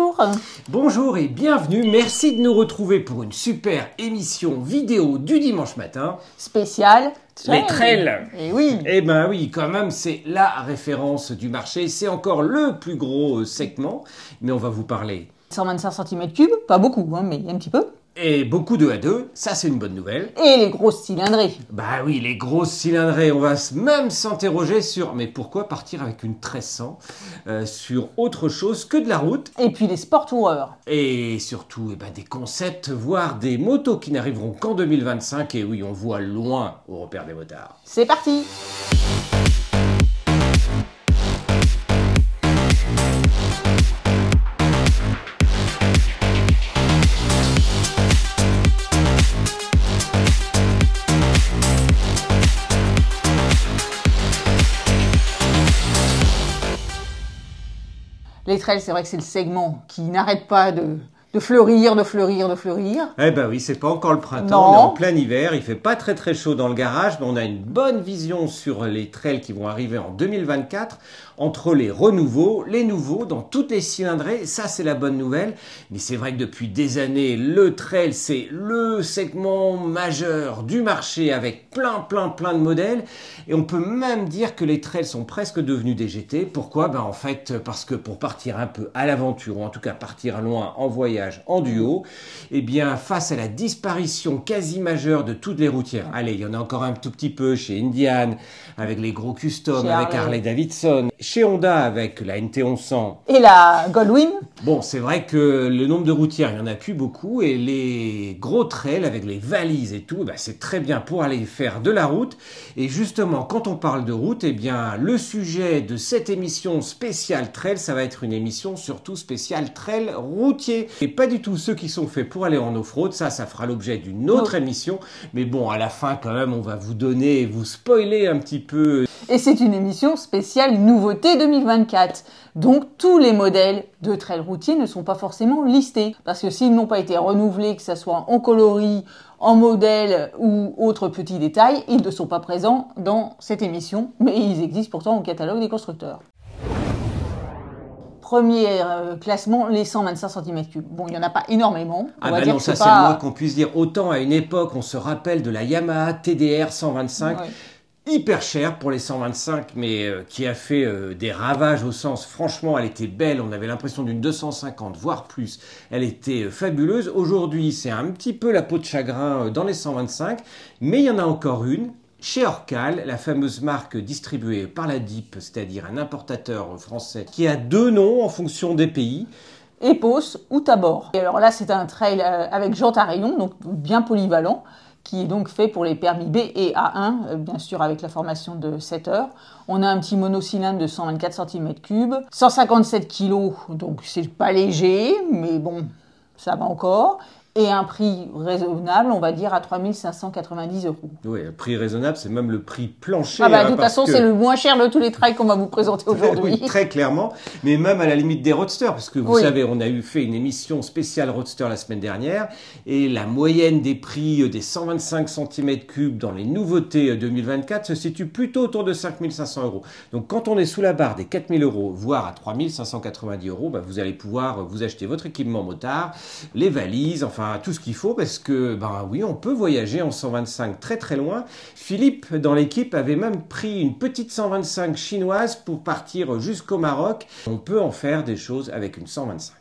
Bonjour. Bonjour et bienvenue. Merci de nous retrouver pour une super émission vidéo du dimanche matin. Spécial. Les trails. Et oui. Eh ben oui, quand même, c'est la référence du marché. C'est encore le plus gros euh, segment, mais on va vous parler 125 cm3, pas beaucoup, hein, mais un petit peu. Et beaucoup de A2, ça c'est une bonne nouvelle. Et les grosses cylindrées. Bah oui, les grosses cylindrées, on va même s'interroger sur mais pourquoi partir avec une 1300 euh, sur autre chose que de la route? Et puis les sport toureurs. et surtout eh ben, des concepts, voire des motos qui n'arriveront qu'en 2025 et oui, on voit loin au repère des motards. C'est parti Les trails, c'est vrai que c'est le segment qui n'arrête pas de, de fleurir, de fleurir, de fleurir. Eh ben oui, c'est pas encore le printemps, Non. on est en plein hiver, il fait pas très très chaud dans le garage, mais on a une bonne vision sur les trails qui vont arriver en 2024, entre les renouveaux, les nouveaux, dans toutes les cylindrées, ça c'est la bonne nouvelle, mais c'est vrai que depuis des années, le trail c'est le segment majeur du marché avec plein plein plein de modèles, et on peut même dire que les trails sont presque devenus des GT, pourquoi? Ben en fait, parce que pour partir un peu à l'aventure, ou en tout cas partir loin en voyage, en duo, eh bien, face à la disparition quasi majeure de toutes les routières, allez, il y en a encore un tout petit peu chez Indian, avec les gros customs, avec Harley. Harley Davidson, chez Honda avec la NT 1100. Et la Goldwyn, Bon, c'est vrai que le nombre de routières, il n'y en a plus beaucoup, et les gros trails avec les valises et tout, bah, c'est très bien pour aller faire de la route. Et justement, quand on parle de route, eh bien, le sujet de cette émission spéciale trail, ça va être une émission surtout spéciale trail routier. Et pas du tout ceux qui sont faits pour aller en off-road, ça, ça fera l'objet d'une autre émission. Mais bon, à la fin, quand même, on va vous donner, vous spoiler un petit peu et c'est une émission spéciale nouveauté 2024. Donc tous les modèles de trail routier ne sont pas forcément listés. Parce que s'ils n'ont pas été renouvelés, que ce soit en coloris, en modèle ou autres petits détails, ils ne sont pas présents dans cette émission, mais ils existent pourtant au catalogue des constructeurs. Premier euh, classement, les 125 cm3. Bon, il n'y en a pas énormément. On Ah va bah dire non, ça c'est le pas- moins qu'on puisse dire. Autant à une époque, on se rappelle de la Yamaha TDR 125, Ouais. hyper chère pour les 125, mais euh, qui a fait euh, des ravages au sens, franchement, elle était belle, on avait l'impression d'une 250, voire plus. Elle était euh, fabuleuse. Aujourd'hui, c'est un petit peu la peau de chagrin dans les 125, mais il y en a encore une. Chez Orcal, la fameuse marque distribuée par la DIP, c'est-à-dire un importateur français, qui a deux noms en fonction des pays. Epos ou Tabor. Et alors là, c'est un trail euh, avec jantes à rayons, donc bien polyvalent, qui est donc fait pour les permis B et A1, euh, bien sûr avec la formation de 7 heures. On a un petit monocylindre de 124 cm3, 157 kg, donc c'est pas léger, mais bon, ça va encore. Et un prix raisonnable, on va dire à 3590 euros. Oui, le prix raisonnable, c'est même le prix plancher. Ah bah, hein, de toute parce façon, que- c'est le moins cher de tous les trails qu'on va vous présenter aujourd'hui. Oui, très clairement, mais même à la limite des roadsters, parce que vous Oui. savez, on a eu fait une émission spéciale roadster la semaine dernière, et la moyenne des prix euh, des 125 cm3 dans les nouveautés euh, 2024 se situe plutôt autour de 5500 euros. Donc quand on est sous la barre des 4000 euros, voire à 3590 euros, bah, vous allez pouvoir euh, vous acheter votre équipement motard, les valises, enfin tout ce qu'il faut, parce que, ben oui, on peut voyager en 125 très très loin. Philippe, dans l'équipe, avait même pris une petite 125 chinoise pour partir jusqu'au Maroc. On peut en faire des choses avec une 125.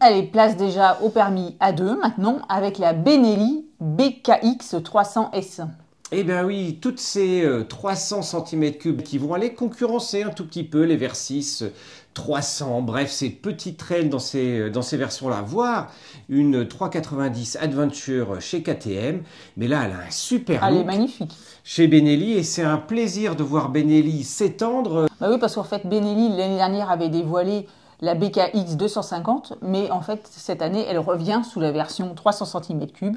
Allez, place déjà au permis A2 maintenant avec la Benelli BKX 300S. Eh bien oui, toutes ces euh, 300 cm3 qui vont aller concurrencer un tout petit peu les Versys euh, 300, bref, ces petites trails dans ces, euh, dans ces versions-là, voire une 390 Adventure chez KTM. Mais là, elle a un super Elle est magnifique. chez Benelli et c'est un plaisir de voir Benelli s'étendre. Bah oui, parce qu'en fait, Benelli, l'année dernière, avait dévoilé la BKX 250, mais en fait, cette année, elle revient sous la version 300 cm3,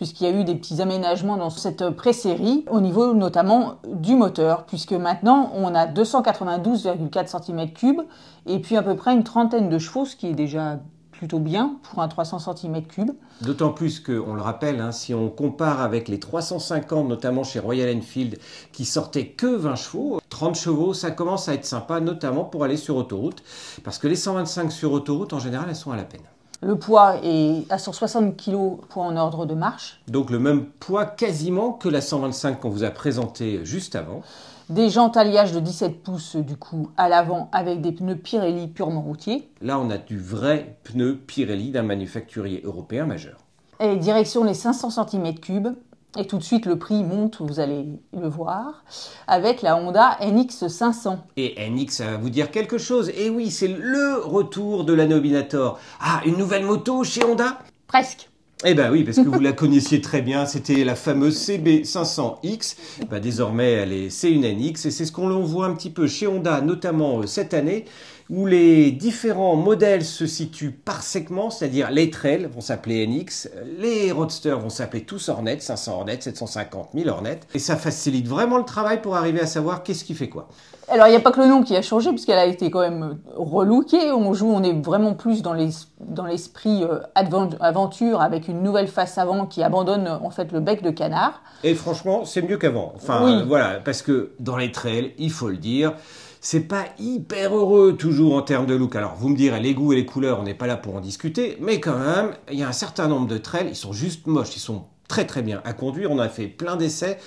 puisqu'il y a eu des petits aménagements dans cette pré-série, au niveau notamment du moteur, puisque maintenant, on a 292,4 cm3, et puis à peu près une trentaine de chevaux, ce qui est déjà plutôt bien pour un 300 cm3. D'autant plus qu'on le rappelle, hein, si on compare avec les 350, notamment chez Royal Enfield, qui sortaient que 20 chevaux, 30 chevaux, ça commence à être sympa, notamment pour aller sur autoroute, parce que les 125 sur autoroute, en général, elles sont à la peine. Le poids est à 160 kg poids en ordre de marche. Donc le même poids quasiment que la 125 qu'on vous a présentée juste avant. Des jantes alliage de 17 pouces du coup à l'avant avec des pneus Pirelli purement routiers. Là on a du vrai pneu Pirelli d'un manufacturier européen majeur. Et direction les 500 cm3 et tout de suite, le prix monte, vous allez le voir, avec la Honda NX 500. Et NX, ça va vous dire quelque chose. Et oui, c'est le retour de la Nobinator. Ah, une nouvelle moto chez Honda? Presque. Eh ben oui, parce que vous la connaissiez très bien, c'était la fameuse CB500X. Ben désormais, elle est, c'est une NX et c'est ce qu'on voit un petit peu chez Honda, notamment euh, cette année, où les différents modèles se situent par segment, c'est-à-dire les trails vont s'appeler NX, les roadsters vont s'appeler tous Hornet, 500 Hornet, 750 1000 Hornet, et ça facilite vraiment le travail pour arriver à savoir qu'est-ce qui fait quoi. Alors, il n'y a pas que le nom qui a changé, puisqu'elle a été quand même relookée. On joue, on est vraiment plus dans l'esprit euh, aventure, avec une nouvelle face avant qui abandonne en fait le bec de canard. Et franchement, c'est mieux qu'avant. Enfin, voilà, parce que dans les trails, il faut le dire, c'est pas hyper heureux toujours en termes de look. Alors vous me direz, les goûts et les couleurs, on n'est pas là pour en discuter, mais quand même, il y a un certain nombre de trails, ils sont juste moches, ils sont très très bien à conduire, on a fait plein d'essais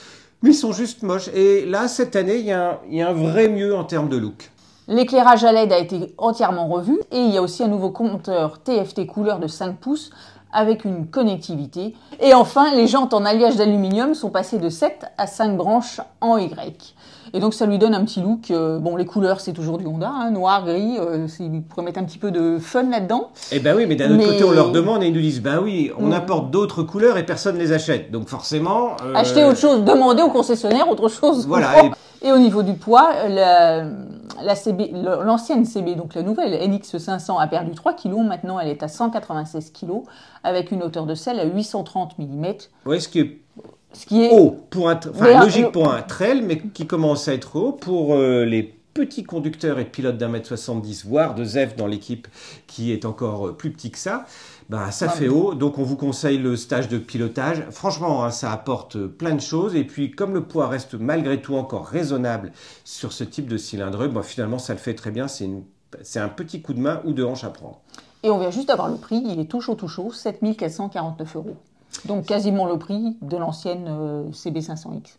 mais ils sont juste moches. Et là, cette année, il y, a un, vrai mieux en termes de look. L'éclairage à LED a été entièrement revu et il y a aussi un nouveau compteur TFT couleur de 5 pouces avec une connectivité. Et enfin, les jantes en alliage d'aluminium sont passées de 7 à 5 branches en Y. Et donc ça lui donne un petit look. Euh, bon, les couleurs, c'est toujours du Honda, hein, noir, gris. Euh, ils pourraient mettre un petit peu de fun là-dedans. Eh ben oui, mais d'un autre côté, on leur demande et ils nous disent, ben oui, on apporte d'autres couleurs et personne ne les achète. Donc forcément... Euh... Acheter autre chose, demander au concessionnaire autre chose. Voilà. Et... au niveau du poids, la, la CB, l'ancienne CB, donc la nouvelle NX500 a perdu 3 kg. Maintenant, elle est à 196 kg avec une hauteur de selle à 830 mm. Oui, ce qui est ce qui est haut pour un, enfin, logique pour un trail, mais qui commence à être haut pour euh, les petits conducteurs et pilotes d'un mètre 70, voire de ZEF dans l'équipe qui est encore euh, plus petit que ça. Ben, ça fait haut, donc on vous conseille le stage de pilotage. Franchement, hein, ça apporte plein de choses. Et puis, comme le poids reste malgré tout encore raisonnable sur ce type de cylindre, ben, finalement, ça le fait très bien. C'est un petit coup de main ou de hanche à prendre. Et on vient juste d'avoir le prix, il est tout chaud, tout chaud, 7449 euros. Donc quasiment le prix de l'ancienne euh, CB500X.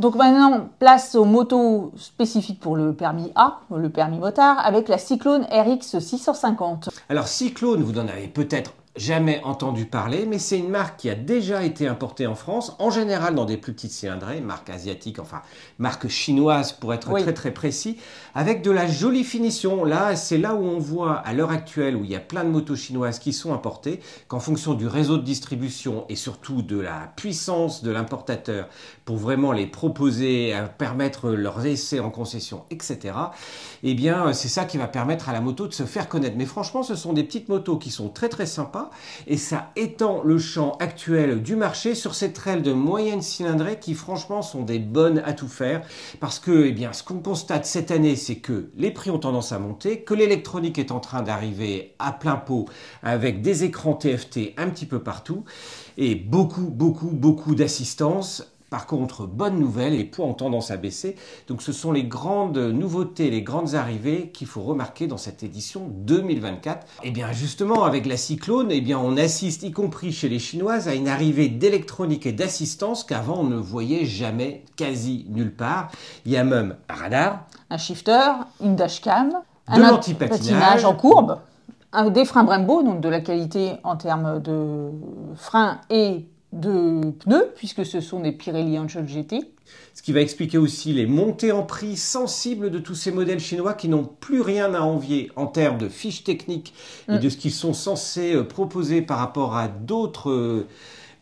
Donc maintenant, place aux motos spécifiques pour le permis A, le permis motard, avec la Cyclone RX 650. Alors Cyclone, vous en avez peut-être jamais entendu parler, mais c'est une marque qui a déjà été importée en France, en général dans des plus petites cylindrées, marque asiatique, enfin marque chinoise pour être très très précis, avec de la jolie finition. Là, c'est là où on voit à l'heure actuelle où il y a plein de motos chinoises qui sont importées, qu'en fonction du réseau de distribution et surtout de la puissance de l'importateur pour vraiment les proposer, permettre leurs essais en concession, etc. Eh bien, c'est ça qui va permettre à la moto de se faire connaître. Mais franchement, ce sont des petites motos qui sont très très sympas et ça étend le champ actuel du marché sur ces trails de moyenne cylindrée qui franchement sont des bonnes à tout faire. Parce que eh bien ce qu'on constate cette année c'est que les prix ont tendance à monter, que l'électronique est en train d'arriver à plein pot avec des écrans TFT un petit peu partout et beaucoup beaucoup beaucoup d'assistance par contre, bonne nouvelle, les poids ont tendance à baisser. Donc ce sont les grandes nouveautés, les grandes arrivées qu'il faut remarquer dans cette édition 2024. Et eh bien justement, avec la cyclone, eh bien on assiste, y compris chez les Chinoises, à une arrivée d'électronique et d'assistance qu'avant on ne voyait jamais, quasi nulle part. Il y a même un radar, un shifter, une dashcam, de l'antipatinage en courbe, un, des freins Brembo, donc de la qualité en termes de freins et de pneus, puisque ce sont des Pirelli Angel GT. Ce qui va expliquer aussi les montées en prix sensibles de tous ces modèles chinois qui n'ont plus rien à envier en termes de fiches techniques et mm. de ce qu'ils sont censés euh, proposer par rapport à d'autres euh,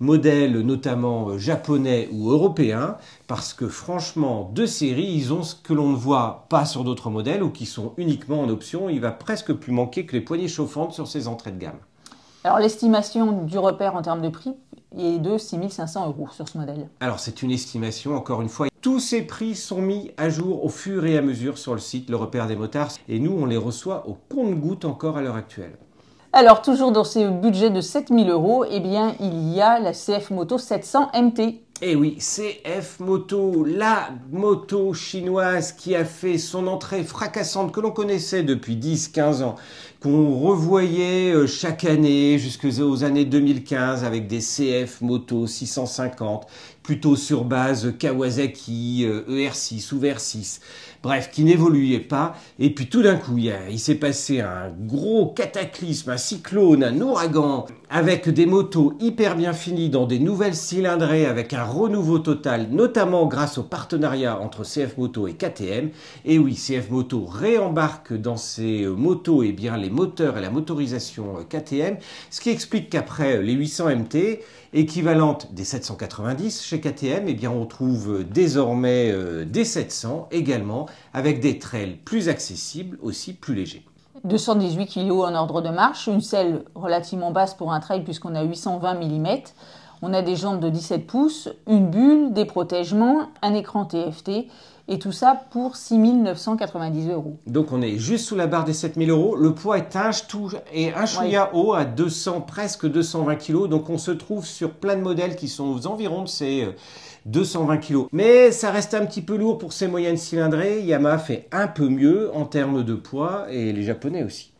modèles, notamment euh, japonais ou européens, parce que franchement, de série, ils ont ce que l'on ne voit pas sur d'autres modèles ou qui sont uniquement en option. Il va presque plus manquer que les poignées chauffantes sur ces entrées de gamme. Alors l'estimation du repère en termes de prix est de 6500 euros sur ce modèle. Alors c'est une estimation, encore une fois. Tous ces prix sont mis à jour au fur et à mesure sur le site Le Repère des Motards et nous on les reçoit au compte-goutte encore à l'heure actuelle. Alors toujours dans ces budgets de 7000 euros, eh bien il y a la CF Moto 700 MT Et eh oui, CF Moto, la moto chinoise qui a fait son entrée fracassante que l'on connaissait depuis 10-15 ans, qu'on revoyait euh, chaque année jusqu'aux années 2015 avec des CF Moto 650, plutôt sur base Kawasaki, ER6 euh, e ou VR6 bref, qui n'évoluait pas. Et puis tout d'un coup, il, s'est passé un gros cataclysme, un cyclone, un ouragan, avec des motos hyper bien finies dans des nouvelles cylindrées, avec un renouveau total, notamment grâce au partenariat entre CF Moto et KTM. Et oui, CF Moto réembarque dans ses motos et eh bien, les moteurs et la motorisation KTM, ce qui explique qu'après les 800 MT, équivalente des 790 chez KTM, eh bien on trouve désormais euh, des 700 également avec des trails plus accessibles, aussi plus légers. 218 kg en ordre de marche, une selle relativement basse pour un trail puisqu'on a 820 mm. On a des jantes de 17 pouces, une bulle, des protègements, un écran TFT et tout ça pour 6 990 euros. Donc on est juste sous la barre des 7 000 euros. Le poids est un, et un chouïa haut à 200, presque 220 kg. Donc on se trouve sur plein de modèles qui sont aux environs de ces 220 euh, kg. Mais ça reste un petit peu lourd pour ces moyennes cylindrées. Yamaha fait un peu mieux en termes de poids et les Japonais aussi.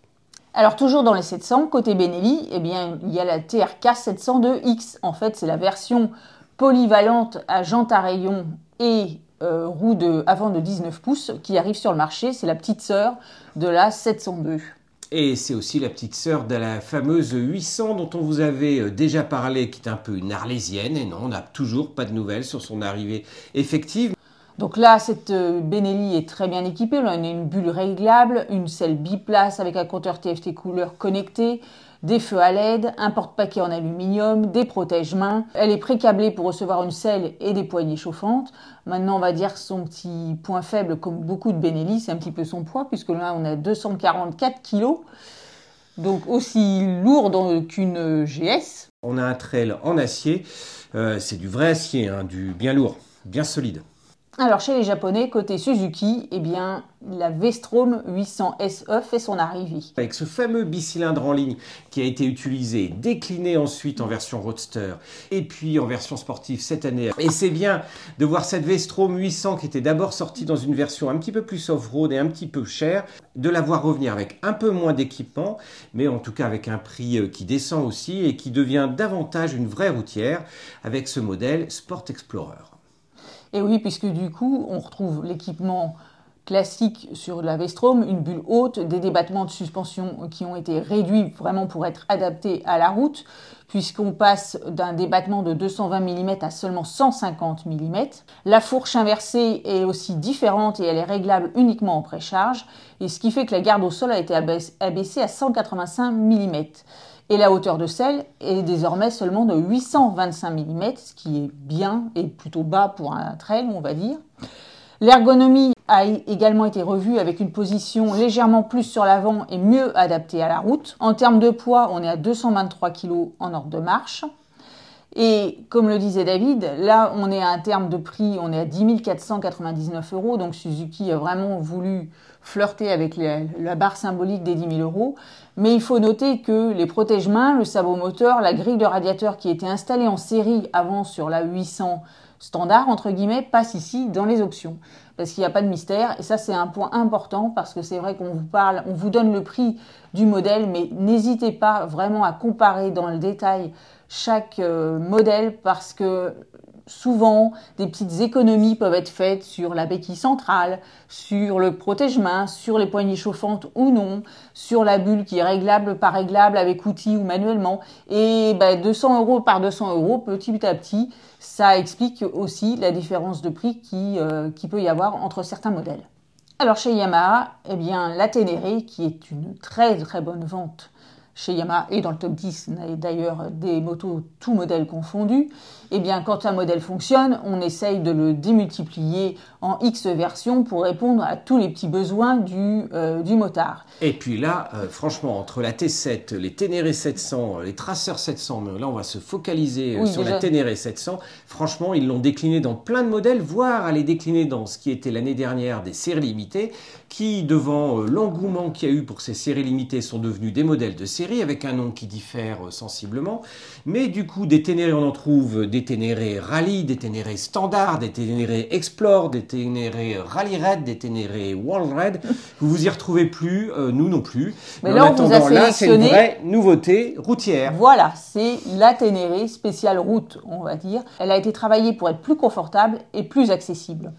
Alors toujours dans les 700, côté Benelli, eh bien, il y a la TRK 702X. En fait, c'est la version polyvalente à jante à rayon et euh, roue de, avant de 19 pouces qui arrive sur le marché. C'est la petite sœur de la 702. Et c'est aussi la petite sœur de la fameuse 800 dont on vous avait euh, déjà parlé, qui est un peu une arlésienne. Et non, on n'a toujours pas de nouvelles sur son arrivée effective. Donc là, cette euh, Benelli est très bien équipée. On a une bulle réglable, une selle biplace avec un compteur TFT couleur connecté, des feux à LED, un porte-paquet en aluminium, des protège-mains. Elle est pré-câblée pour recevoir une selle et des poignées chauffantes. Maintenant, on va dire son petit point faible, comme beaucoup de Benelli, c'est un petit peu son poids, puisque là, on a 244 kg. Donc aussi lourd qu'une GS. On a un trail en acier. Euh, c'est du vrai acier, hein, du bien lourd, bien solide. Alors chez les Japonais, côté Suzuki, eh bien, la V-Strom 800 SE fait son arrivée. Avec ce fameux bicylindre en ligne qui a été utilisé, décliné ensuite en version roadster et puis en version sportive cette année. Et c'est bien de voir cette V-Strom 800 qui était d'abord sortie dans une version un petit peu plus off-road et un petit peu chère, de la voir revenir avec un peu moins d'équipement, mais en tout cas avec un prix euh, qui descend aussi et qui devient davantage une vraie routière avec ce modèle Sport Explorer. Et oui, puisque du coup, on retrouve l'équipement classique sur la Vestrom, une bulle haute, des débattements de suspension qui ont été réduits vraiment pour être adaptés à la route, puisqu'on passe d'un débattement de 220 mm à seulement 150 mm. La fourche inversée est aussi différente et elle est réglable uniquement en précharge, et ce qui fait que la garde au sol a été abaissée à 185 mm et la hauteur de selle est désormais seulement de 825 mm, ce qui est bien et plutôt bas pour un trail, on va dire. L'ergonomie a également été revue avec une position légèrement plus sur l'avant et mieux adaptée à la route. En termes de poids, on est à 223 kg en ordre de marche. Et comme le disait David, là, on est à un terme de prix, on est à 10 499 euros. Donc Suzuki a vraiment voulu flirter avec la, barre symbolique des 10 000 euros. Mais il faut noter que les protège-mains, le sabot moteur, la grille de radiateur qui était installée en série avant sur la 800 standard, entre guillemets, passe ici dans les options. Parce qu'il n'y a pas de mystère. Et ça, c'est un point important parce que c'est vrai qu'on vous parle, on vous donne le prix du modèle, mais n'hésitez pas vraiment à comparer dans le détail chaque euh, modèle parce que souvent des petites économies peuvent être faites sur la béquille centrale, sur le protège-main, sur les poignées chauffantes ou non, sur la bulle qui est réglable par réglable avec outil ou manuellement. Et 200 ben, euros par 200 euros, petit à petit, ça explique aussi la différence de prix qui, euh, qui peut y avoir entre certains modèles. Alors chez Yamaha, eh bien, la Ténéré, qui est une très très bonne vente chez Yamaha et dans le top 10 d'ailleurs des motos tout modèle confondus, eh bien quand un modèle fonctionne, on essaye de le démultiplier en X versions pour répondre à tous les petits besoins du, euh, du motard. Et puis là, euh, franchement, entre la T7, les Ténéré 700, les Tracer 700, mais là on va se focaliser euh, sur la Ténéré 700, franchement ils l'ont décliné dans plein de modèles, voire à les décliner dans ce qui était l'année dernière des séries limitées, qui devant l'engouement qu'il y a eu pour ces séries limitées sont devenus des modèles de série avec un nom qui diffère sensiblement. Mais du coup, des Ténérés, on en trouve des Ténérés Rally, des Ténérés Standard, des Ténérés Explore, des Ténérés Rally Red, des Ténérés World Red. Vous vous y retrouvez plus, euh, nous non plus. Mais, là, on vous a là, c'est une vraie nouveauté routière. Voilà, c'est la Ténéré spéciale route, on va dire. Elle a été travaillée pour être plus confortable et plus accessible.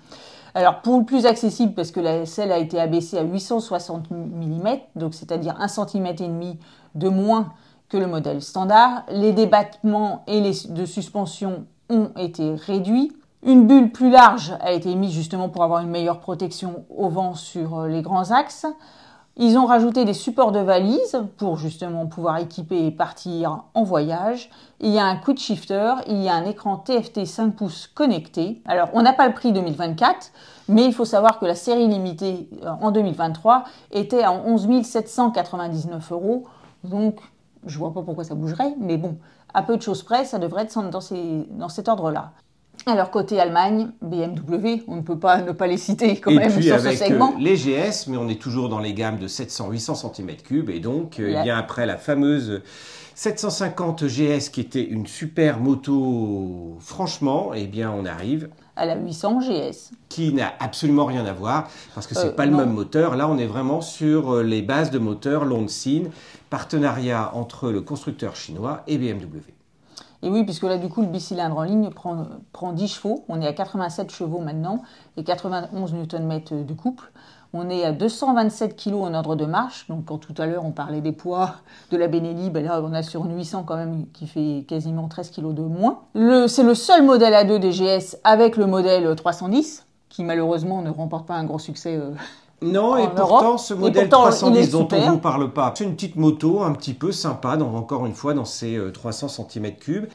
Alors pour le plus accessible, parce que la selle a été abaissée à 860 mm, donc c'est-à-dire 1 cm et demi de moins que le modèle standard, les débattements et les de suspension ont été réduits. Une bulle plus large a été mise justement pour avoir une meilleure protection au vent sur les grands axes. Ils ont rajouté des supports de valise pour justement pouvoir équiper et partir en voyage. Il y a un quick shifter, il y a un écran TFT 5 pouces connecté. Alors, on n'a pas le prix 2024, mais il faut savoir que la série limitée euh, en 2023 était à 11 799 euros. Donc, je vois pas pourquoi ça bougerait, mais bon, à peu de choses près, ça devrait être dans, dans cet ordre-là. Alors côté Allemagne, BMW, on ne peut pas ne pas les citer quand même puis sur avec ce segment. Euh, les GS, mais on est toujours dans les gammes de 700-800 cm3 et donc euh, il y a après la fameuse 750 GS qui était une super moto, franchement, eh bien on arrive à la 800 GS. Qui n'a absolument rien à voir, parce que c'est n'est euh, pas le même moteur. Là, on est vraiment sur les bases de moteur Longsin, partenariat entre le constructeur chinois et BMW. Et oui, puisque là, du coup, le bicylindre en ligne prend, prend 10 chevaux. On est à 87 chevaux maintenant et 91 Nm de couple. On est à 227 kg en ordre de marche. Donc, quand tout à l'heure, on parlait des poids de la Benelli, ben là, on a sur une 800 quand même qui fait quasiment 13 kg de moins. C'est le seul modèle A2 des GS avec le modèle 310, qui malheureusement ne remporte pas un gros succès euh, non, et pourtant, ce modèle 310 dont on ne vous parle pas, c'est une petite moto un petit peu sympa, encore une fois, dans ses 300 cm3.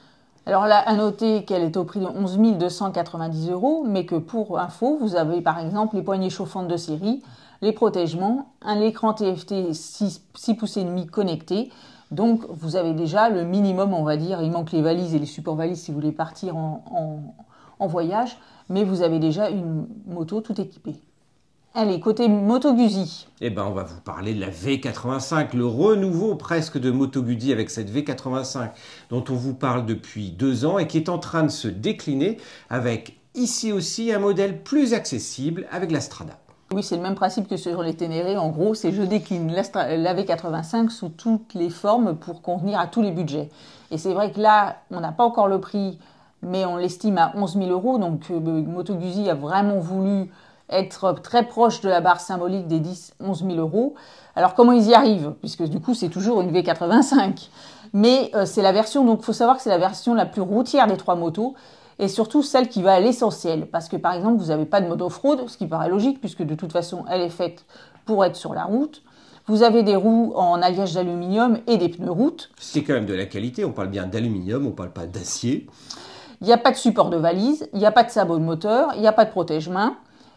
Alors là, à noter qu'elle est au prix de 11 290 euros, mais que pour info, vous avez par exemple les poignées chauffantes de série, les protègements, un écran TFT 6, pouces et demi connecté. Donc vous avez déjà le minimum, on va dire. Il manque les valises et les supports valises si vous voulez partir en voyage, mais vous avez déjà une moto tout équipée. Allez, côté Moto Guzzi. Eh ben, on va vous parler de la V85, le renouveau presque de Moto Guzzi avec cette V85 dont on vous parle depuis deux ans et qui est en train de se décliner avec ici aussi un modèle plus accessible avec la Strada. Oui, c'est le même principe que sur les Ténéré. En gros, c'est je décline la V85 sous toutes les formes pour convenir à tous les budgets. Et c'est vrai que là, on n'a pas encore le prix, mais on l'estime à 11 000 euros. Donc, euh, Moto Guzzi a vraiment voulu être très proche de la barre symbolique des 10-11 000 euros. Alors comment ils y arrivent? Puisque du coup c'est toujours une V85. Mais euh, c'est la version, donc il faut savoir que c'est la version la plus routière des trois motos et surtout celle qui va à l'essentiel. Parce que par exemple vous n'avez pas de mode off-road, ce qui paraît logique puisque de toute façon elle est faite pour être sur la route. Vous avez des roues en alliage d'aluminium et des pneus route. C'est quand même de la qualité, on parle bien d'aluminium, on parle pas d'acier. Il n'y a pas de support de valise, il n'y a pas de sabot de moteur, il n'y a pas de protège-main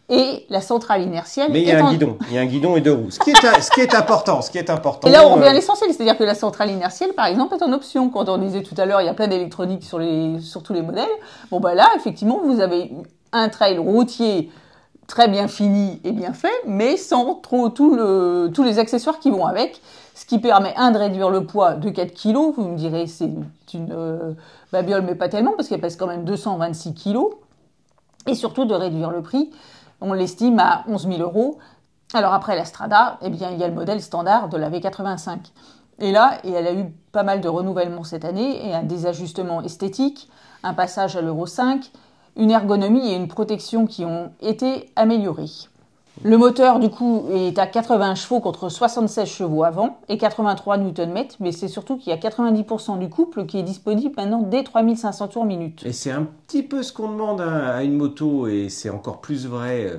et la centrale inertielle. Mais il y a un guidon, il y a un guidon et deux roues. Ce qui est, ce qui est important, ce qui est important. Et là, on revient à euh, l'essentiel, c'est-à-dire que la centrale inertielle, par exemple, est en option. Quand on disait tout à l'heure, il y a plein d'électronique sur les, sur tous les modèles. Bon, bah là, effectivement, vous avez un trail routier très bien fini et bien fait, mais sans trop tout le, tous les accessoires qui vont avec, ce qui permet, un, de réduire le poids de 4 kg, vous me direz, c'est une euh, babiole, mais pas tellement, parce qu'elle pèse quand même 226 kg, et surtout de réduire le prix, on l'estime à 11 000 euros. Alors après la Strada, eh bien, il y a le modèle standard de la V85. Et là, elle a eu pas mal de renouvellement cette année et un désajustement esthétique, un passage à l'Euro 5, une ergonomie et une protection qui ont été améliorées. Le moteur, du coup, est à 80 chevaux contre 76 chevaux avant et 83 Nm, mais c'est surtout qu'il y a 90% du couple qui est disponible maintenant dès 3500 tours minute. Et c'est un petit peu ce qu'on demande à une moto, et c'est encore plus vrai euh,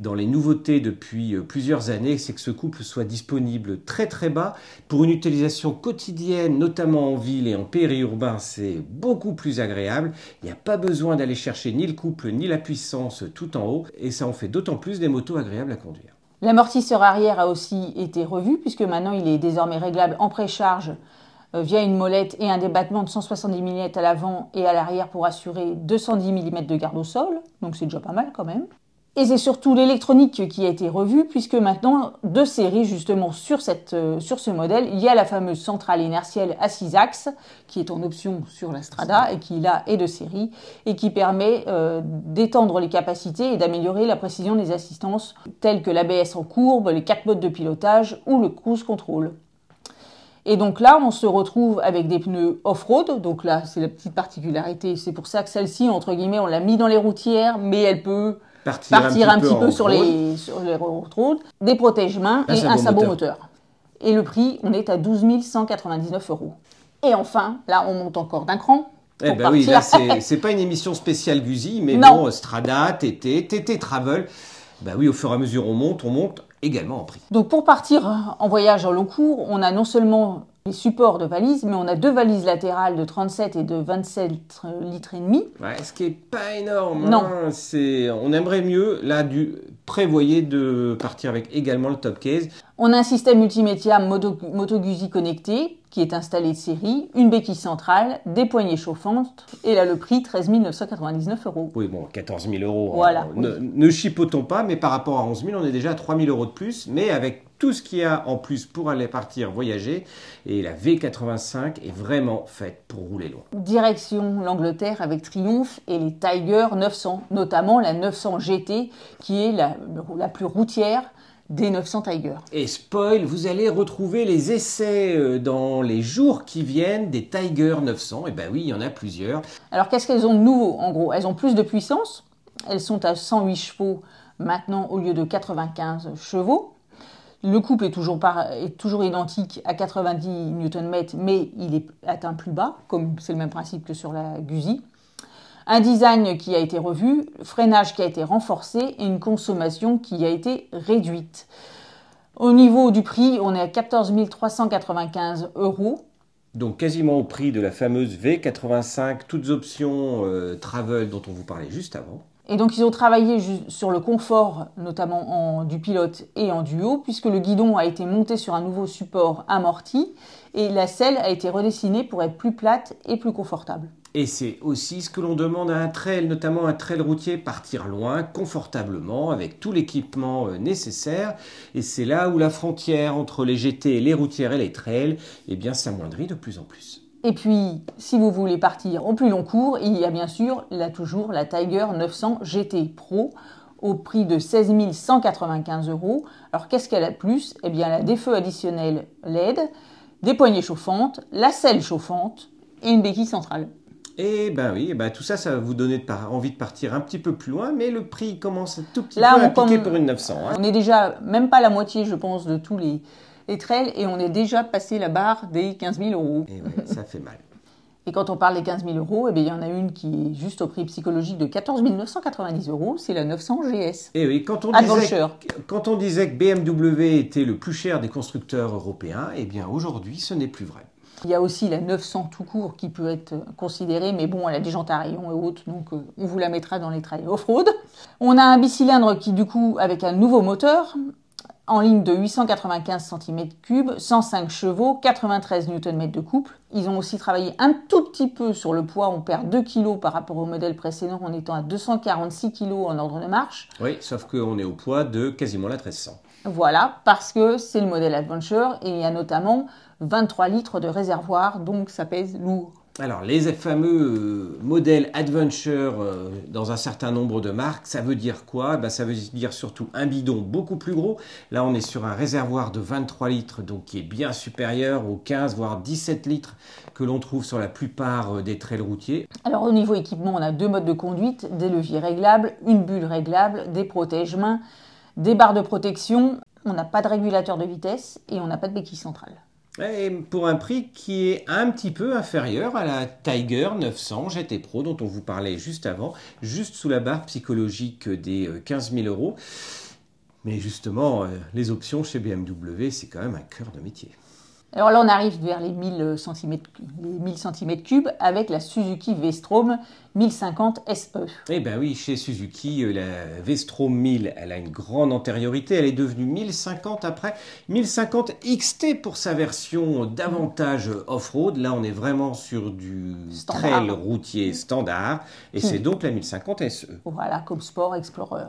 dans les nouveautés depuis euh, plusieurs années, c'est que ce couple soit disponible très très bas pour une utilisation quotidienne, notamment en ville et en périurbain, c'est beaucoup plus agréable. Il n'y a pas besoin d'aller chercher ni le couple ni la puissance tout en haut, et ça en fait d'autant plus des motos agréables à conduire. L'amortisseur arrière a aussi été revu puisque maintenant il est désormais réglable en précharge euh, via une molette et un débattement de 170 mm à l'avant et à l'arrière pour assurer 210 mm de garde au sol, donc c'est déjà pas mal quand même. Et c'est surtout l'électronique qui a été revue, puisque maintenant, deux séries justement sur, cette, euh, sur ce modèle, il y a la fameuse centrale inertielle à 6 axes, qui est en option sur la Strada, et qui là est de série, et qui permet euh, d'étendre les capacités et d'améliorer la précision des assistances, telles que l'ABS en courbe, les quatre modes de pilotage ou le cruise control. Et donc là, on se retrouve avec des pneus off-road. Donc là, c'est la petite particularité. C'est pour ça que celle-ci, entre guillemets, on l'a mis dans les routières, mais elle peut Partir, partir un petit peu, sur, road. les, sur les road, des protège-mains Un et un sabot moteur. moteur. Et le prix, on est à 12 199 euros. Et enfin, là, on monte encore d'un cran. Eh ben oui, là, c'est pas une émission spéciale Guzi, mais Non. bon, Strada, TT, TT Travel. Ben oui, au fur et à mesure on monte, on monte également en prix. Donc pour partir en voyage en long cours, on a non seulement les supports de valises, mais on a deux valises latérales de 37 et de 27 litres et demi. Ouais, ce qui est pas énorme. Non. hein, c'est, on aimerait mieux, là, du, prévoyez de partir avec également le top case. On a un système multimédia Moto, Moto Guzzi connecté qui est installé de série, une béquille centrale, des poignées chauffantes, et là le prix 13 999 euros. Oui, bon, 14 000 euros. Voilà, hein, Ne, ne chipotons pas, mais par rapport à 11 000, on est déjà à 3 000 euros de plus. Mais avec tout ce qu'il y a en plus pour aller partir voyager, et la V85 est vraiment faite pour rouler loin. Direction l'Angleterre avec Triumph et les Tiger 900, notamment la 900 GT qui est la, la plus routière des 900 Tiger. Et spoil, vous allez retrouver les essais euh, dans les jours qui viennent des Tiger 900. Et ben oui, il y en a plusieurs. Alors qu'est-ce qu'elles ont de nouveau En gros, elles ont plus de puissance. Elles sont à 108 chevaux maintenant au lieu de 95 chevaux. Le couple est toujours, identique à 90 Nm, mais il est atteint plus bas, comme c'est le même principe que sur la Guzzi. Un design qui a été revu, freinage qui a été renforcé et une consommation qui a été réduite. Au niveau du prix, on est à 14 395 euros. Donc quasiment au prix de la fameuse V85, toutes options euh, travel dont on vous parlait juste avant. Et donc ils ont travaillé sur le confort, notamment en, du pilote et en duo, puisque le guidon a été monté sur un nouveau support amorti et la selle a été redessinée pour être plus plate et plus confortable. Et c'est aussi ce que l'on demande à un trail, notamment un trail routier, partir loin, confortablement, avec tout l'équipement euh, nécessaire. Et c'est là où la frontière entre les GT, les routières et les trails, eh bien, s'amoindrit de plus en plus. Et puis, si vous voulez partir en plus long cours, il y a bien sûr là toujours la Tiger 900 GT Pro au prix de 16 195 euros. Alors qu'est-ce qu'elle a de plus? Eh bien, elle a des feux additionnels LED, des poignées chauffantes, la selle chauffante et une béquille centrale. Et ben oui, eh ben tout ça, ça va vous donner de par- envie de partir un petit peu plus loin, mais le prix commence un tout petit Là, peu à on piquer pour une 900. hein. On est déjà même pas la moitié, je pense, de tous les, et on est déjà passé la barre des 15 000 euros. Et ouais, ça fait mal. Et quand on parle des 15 000 euros, eh bien, il y en a une qui est juste au prix psychologique de 14 990 euros, c'est la 900 GS. Et oui, quand on, disait, Adventure. quand on disait que BMW était le plus cher des constructeurs européens, eh bien aujourd'hui, ce n'est plus vrai. Il y a aussi la 900 tout court qui peut être considérée, mais bon, elle a des jantes à rayons et autres, donc euh, on vous la mettra dans les trails off-road. On a un bicylindre qui, du coup, avec un nouveau moteur, en ligne de 895 cm3, 105 chevaux, 93 Nm de couple. Ils ont aussi travaillé un tout petit peu sur le poids, on perd 2 kg par rapport au modèle précédent en étant à 246 kg en ordre de marche. Oui, sauf qu'on est au poids de quasiment la 1300. Voilà, parce que c'est le modèle Adventure et il y a notamment 23 litres de réservoir, donc ça pèse lourd. Alors, les fameux euh, modèles Adventure euh, dans un certain nombre de marques, ça veut dire quoi? Ben, Ça veut dire surtout un bidon beaucoup plus gros. Là, on est sur un réservoir de 23 litres, donc qui est bien supérieur aux 15 voire 17 litres que l'on trouve sur la plupart euh, des trails routiers. Alors au niveau équipement, on a deux modes de conduite, des leviers réglables, une bulle réglable, des protège-mains, des barres de protection. On n'a pas de régulateur de vitesse et on n'a pas de béquille centrale. Et pour un prix qui est un petit peu inférieur à la Tiger 900 GT Pro dont on vous parlait juste avant, juste sous la barre psychologique des euh, 15 000 euros. Mais justement, euh, les options chez BMW, c'est quand même un cœur de métier. Alors là, on arrive vers les 1000 cm, les 1000 cm3 avec la Suzuki V-Strom 1050 SE. Eh bien oui, chez Suzuki, euh, la V-Strom 1000, elle a une grande antériorité. Elle est devenue 1050 après. 1050 XT pour sa version davantage off-road. Là, on est vraiment sur du Standard. trail routier standard. Et c'est donc la 1050 SE. Voilà, comme Sport Explorer.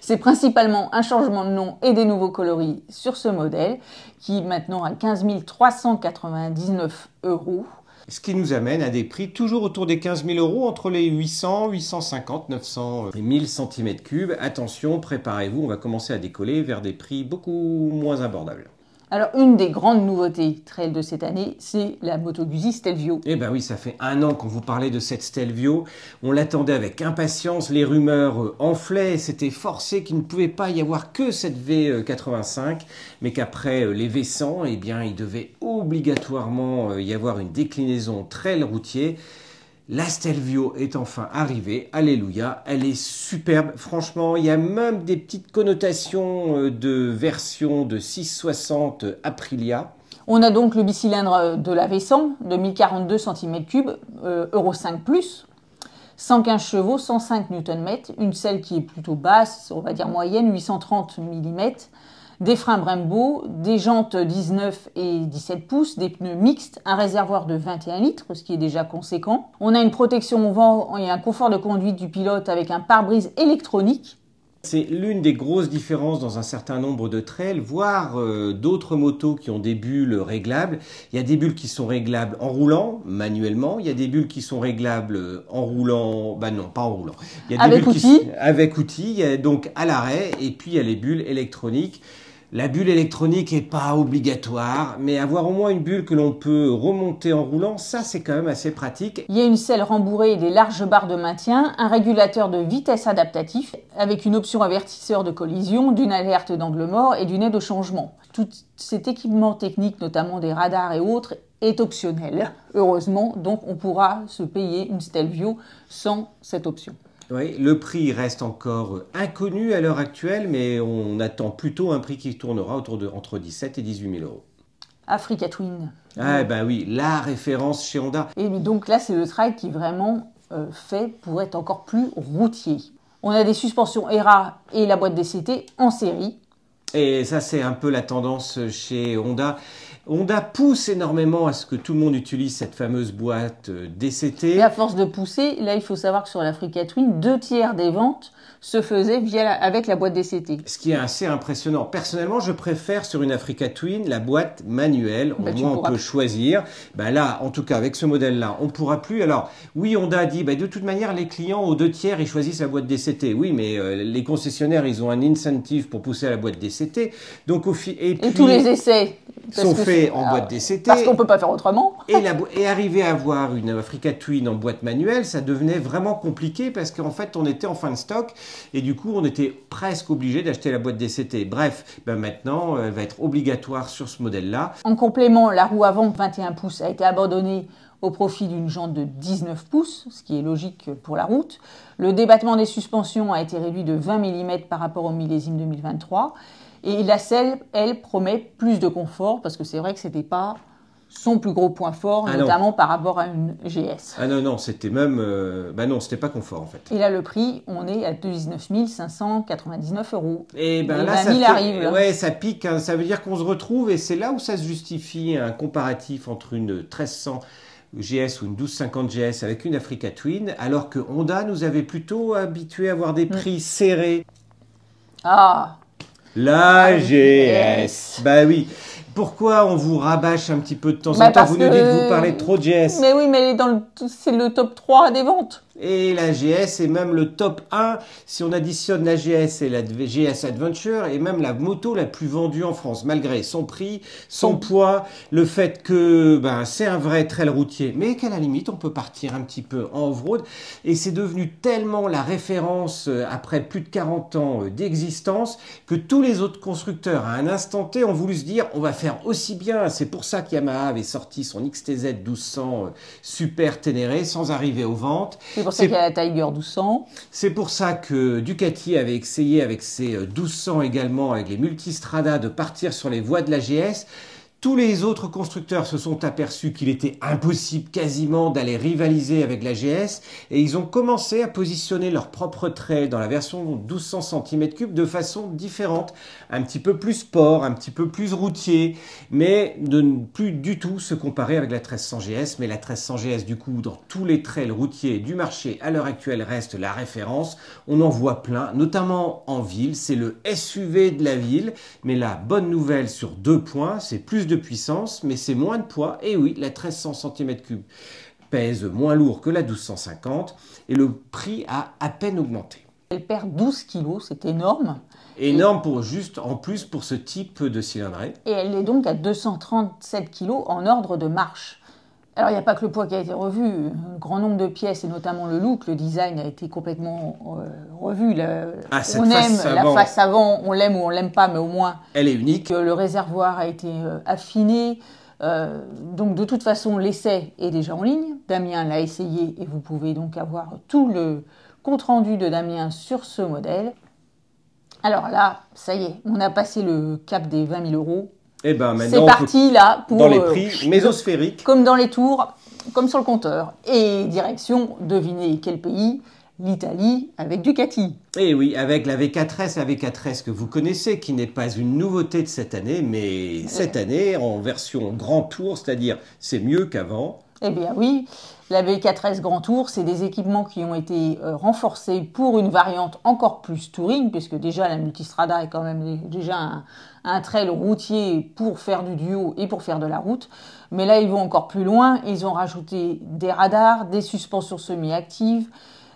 C'est principalement un changement de nom et des nouveaux coloris sur ce modèle qui maintenant a 15 399 euros. Ce qui nous amène à des prix toujours autour des 15 000 euros, entre les 800, 850, 900 et 1000 cm3. Attention, préparez-vous, on va commencer à décoller vers des prix beaucoup moins abordables. Alors, une des grandes nouveautés trail de cette année, c'est la Moto Guzzi Stelvio. Eh ben oui, ça fait un an qu'on vous parlait de cette Stelvio. On l'attendait avec impatience, les rumeurs euh, enflaient, c'était forcé qu'il ne pouvait pas y avoir que cette V85, mais qu'après euh, les V100, eh bien, il devait obligatoirement euh, y avoir une déclinaison trail routier. La Stelvio est enfin arrivée, alléluia, elle est superbe, franchement, il y a même des petites connotations euh, de version de 660 Aprilia. On a donc le bicylindre de la V100 de 1042 cm3, Euro 5 115 chevaux, 105 Nm, une selle qui est plutôt basse, on va dire moyenne, 830 mm, des freins Brembo, des jantes 19 et 17 pouces, des pneus mixtes, un réservoir de 21 litres, ce qui est déjà conséquent. On a une protection au vent et un confort de conduite du pilote avec un pare-brise électronique. C'est l'une des grosses différences dans un certain nombre de trails, voire euh, d'autres motos qui ont des bulles réglables. Il y a des bulles qui sont réglables en roulant, manuellement. Il y a des bulles qui sont réglables en roulant, bah non, pas en roulant. Il y a des avec bulles outil. avec outil, donc à l'arrêt. Et puis il y a les bulles électroniques. La bulle électronique n'est pas obligatoire, mais avoir au moins une bulle que l'on peut remonter en roulant, ça c'est quand même assez pratique. Il y a une selle rembourrée et des larges barres de maintien, un régulateur de vitesse adaptatif avec une option avertisseur de collision, d'une alerte d'angle mort et d'une aide au changement. Tout cet équipement technique, notamment des radars et autres, est optionnel. Heureusement, donc on pourra se payer une Stelvio sans cette option. Oui, le prix reste encore inconnu à l'heure actuelle, mais on attend plutôt un prix qui tournera autour de entre 17 et 18 000 euros. Africa Twin. Ah ben oui, la référence chez Honda. Et donc là, c'est le trail qui est vraiment euh, fait pour être encore plus routier. On a des suspensions ERA et la boîte DCT en série. Et ça, c'est un peu la tendance chez Honda. Honda pousse énormément à ce que tout le monde utilise cette fameuse boîte euh, DCT. Et à force de pousser, là, il faut savoir que sur l'Africa Twin, deux tiers des ventes se faisaient via avec la boîte DCT. Ce qui est assez impressionnant. Personnellement, je préfère sur une Africa Twin la boîte manuelle. Au bah, moins, on peut choisir. Ben là, en tout cas, avec ce modèle-là, on pourra plus. Alors, oui, Honda a dit, ben, de toute manière, les clients aux deux tiers, ils choisissent la boîte DCT. Oui, mais euh, les concessionnaires, ils ont un incentive pour pousser à la boîte DCT. Donc, au et, et tous les essais sont faits en boîte DCT. Parce qu'on peut pas faire autrement. Et, la, et arriver à avoir une Africa Twin en boîte manuelle, ça devenait vraiment compliqué parce qu'en fait, on était en fin de stock et du coup, on était presque obligé d'acheter la boîte DCT. Bref, ben maintenant, elle va être obligatoire sur ce modèle-là. En complément, la roue avant 21 pouces a été abandonnée au profit d'une jante de 19 pouces, ce qui est logique pour la route. Le débattement des suspensions a été réduit de 20 mm par rapport au millésime 2023. Et la selle, elle, promet plus de confort parce que c'est vrai que c'était pas son plus gros point fort, ah notamment par rapport à une GS. Ah non, non, c'était même. Euh, bah non, c'était pas confort en fait. Et là, le prix, on est à 19 599 euros. Et ben là, ça, arrive, Ouais, ça pique. Hein. ça veut dire qu'on se retrouve et c'est là où ça se justifie un comparatif entre une 1300 GS ou une 1250 GS avec une Africa Twin, alors que Honda nous avait plutôt habitué à avoir des mm. prix serrés. Ah la GS. Bah oui. Pourquoi on vous rabâche un petit peu de temps en bah, temps? Vous nous dites que vous parlez trop de GS. Mais oui, mais c'est le top 3 des ventes. Et la GS est même le top 1 si on additionne la GS et la GS Adventure et même la moto la plus vendue en France malgré son prix, son poids, le fait que ben, c'est un vrai trail routier mais qu'à la limite on peut partir un petit peu en off-road et c'est devenu tellement la référence euh, après plus de 40 ans euh, d'existence que tous les autres constructeurs à un instant T ont voulu se dire on va faire aussi bien. C'est pour ça qu'Yamaha avait sorti son XTZ 1200 euh, Super Ténéré sans arriver aux ventes pour ça qu'il y a la Tiger 1200. C'est pour ça que Ducati avait essayé avec ses 1200 également, avec les multistrada, de partir sur les voies de la GS. Tous les autres constructeurs se sont aperçus qu'il était impossible quasiment d'aller rivaliser avec la GS et ils ont commencé à positionner leur propre trait dans la version 1200 cm3 de façon différente, un petit peu plus sport, un petit peu plus routier, mais de ne plus du tout se comparer avec la 1300 GS. Mais la 1300 GS, du coup, dans tous les trails routiers du marché à l'heure actuelle reste la référence. On en voit plein, notamment en ville. C'est le SUV de la ville, mais la bonne nouvelle sur deux points, c'est plus de puissance, mais c'est moins de poids. Et oui, la 1300 cm3 pèse moins lourd que la 1250 et le prix a à peine augmenté. Elle perd 12 kg, c'est énorme. Énorme pour juste en plus pour ce type de cylindrée. Et elle est donc à 237 kg en ordre de marche. Alors, il n'y a pas que le poids qui a été revu. Un grand nombre de pièces, et notamment le look, le design a été complètement euh, revu. ah, on aime la face avant, on l'aime ou on l'aime pas, mais au moins. Elle est unique. Le réservoir a été euh, affiné. Euh, donc, de toute façon, l'essai est déjà en ligne. Damien l'a essayé et vous pouvez donc avoir tout le compte-rendu de Damien sur ce modèle. Alors là, ça y est, on a passé le cap des 20 000 euros. Eh ben, c'est parti là pour dans les euh, prix mésosphériques. Comme dans les tours, comme sur le compteur. Et direction, devinez quel pays? L'Italie avec Ducati. Et eh oui, avec la V4S, la V4S que vous connaissez, qui n'est pas une nouveauté de cette année, mais cette année en version grand tour, c'est-à-dire c'est mieux qu'avant. Eh bien oui, la V4S Grand Tour, c'est des équipements qui ont été euh, renforcés pour une variante encore plus touring, puisque déjà la Multistrada est quand même déjà un, trail routier pour faire du duo et pour faire de la route. Mais là, ils vont encore plus loin. Ils ont rajouté des radars, des suspensions semi-actives,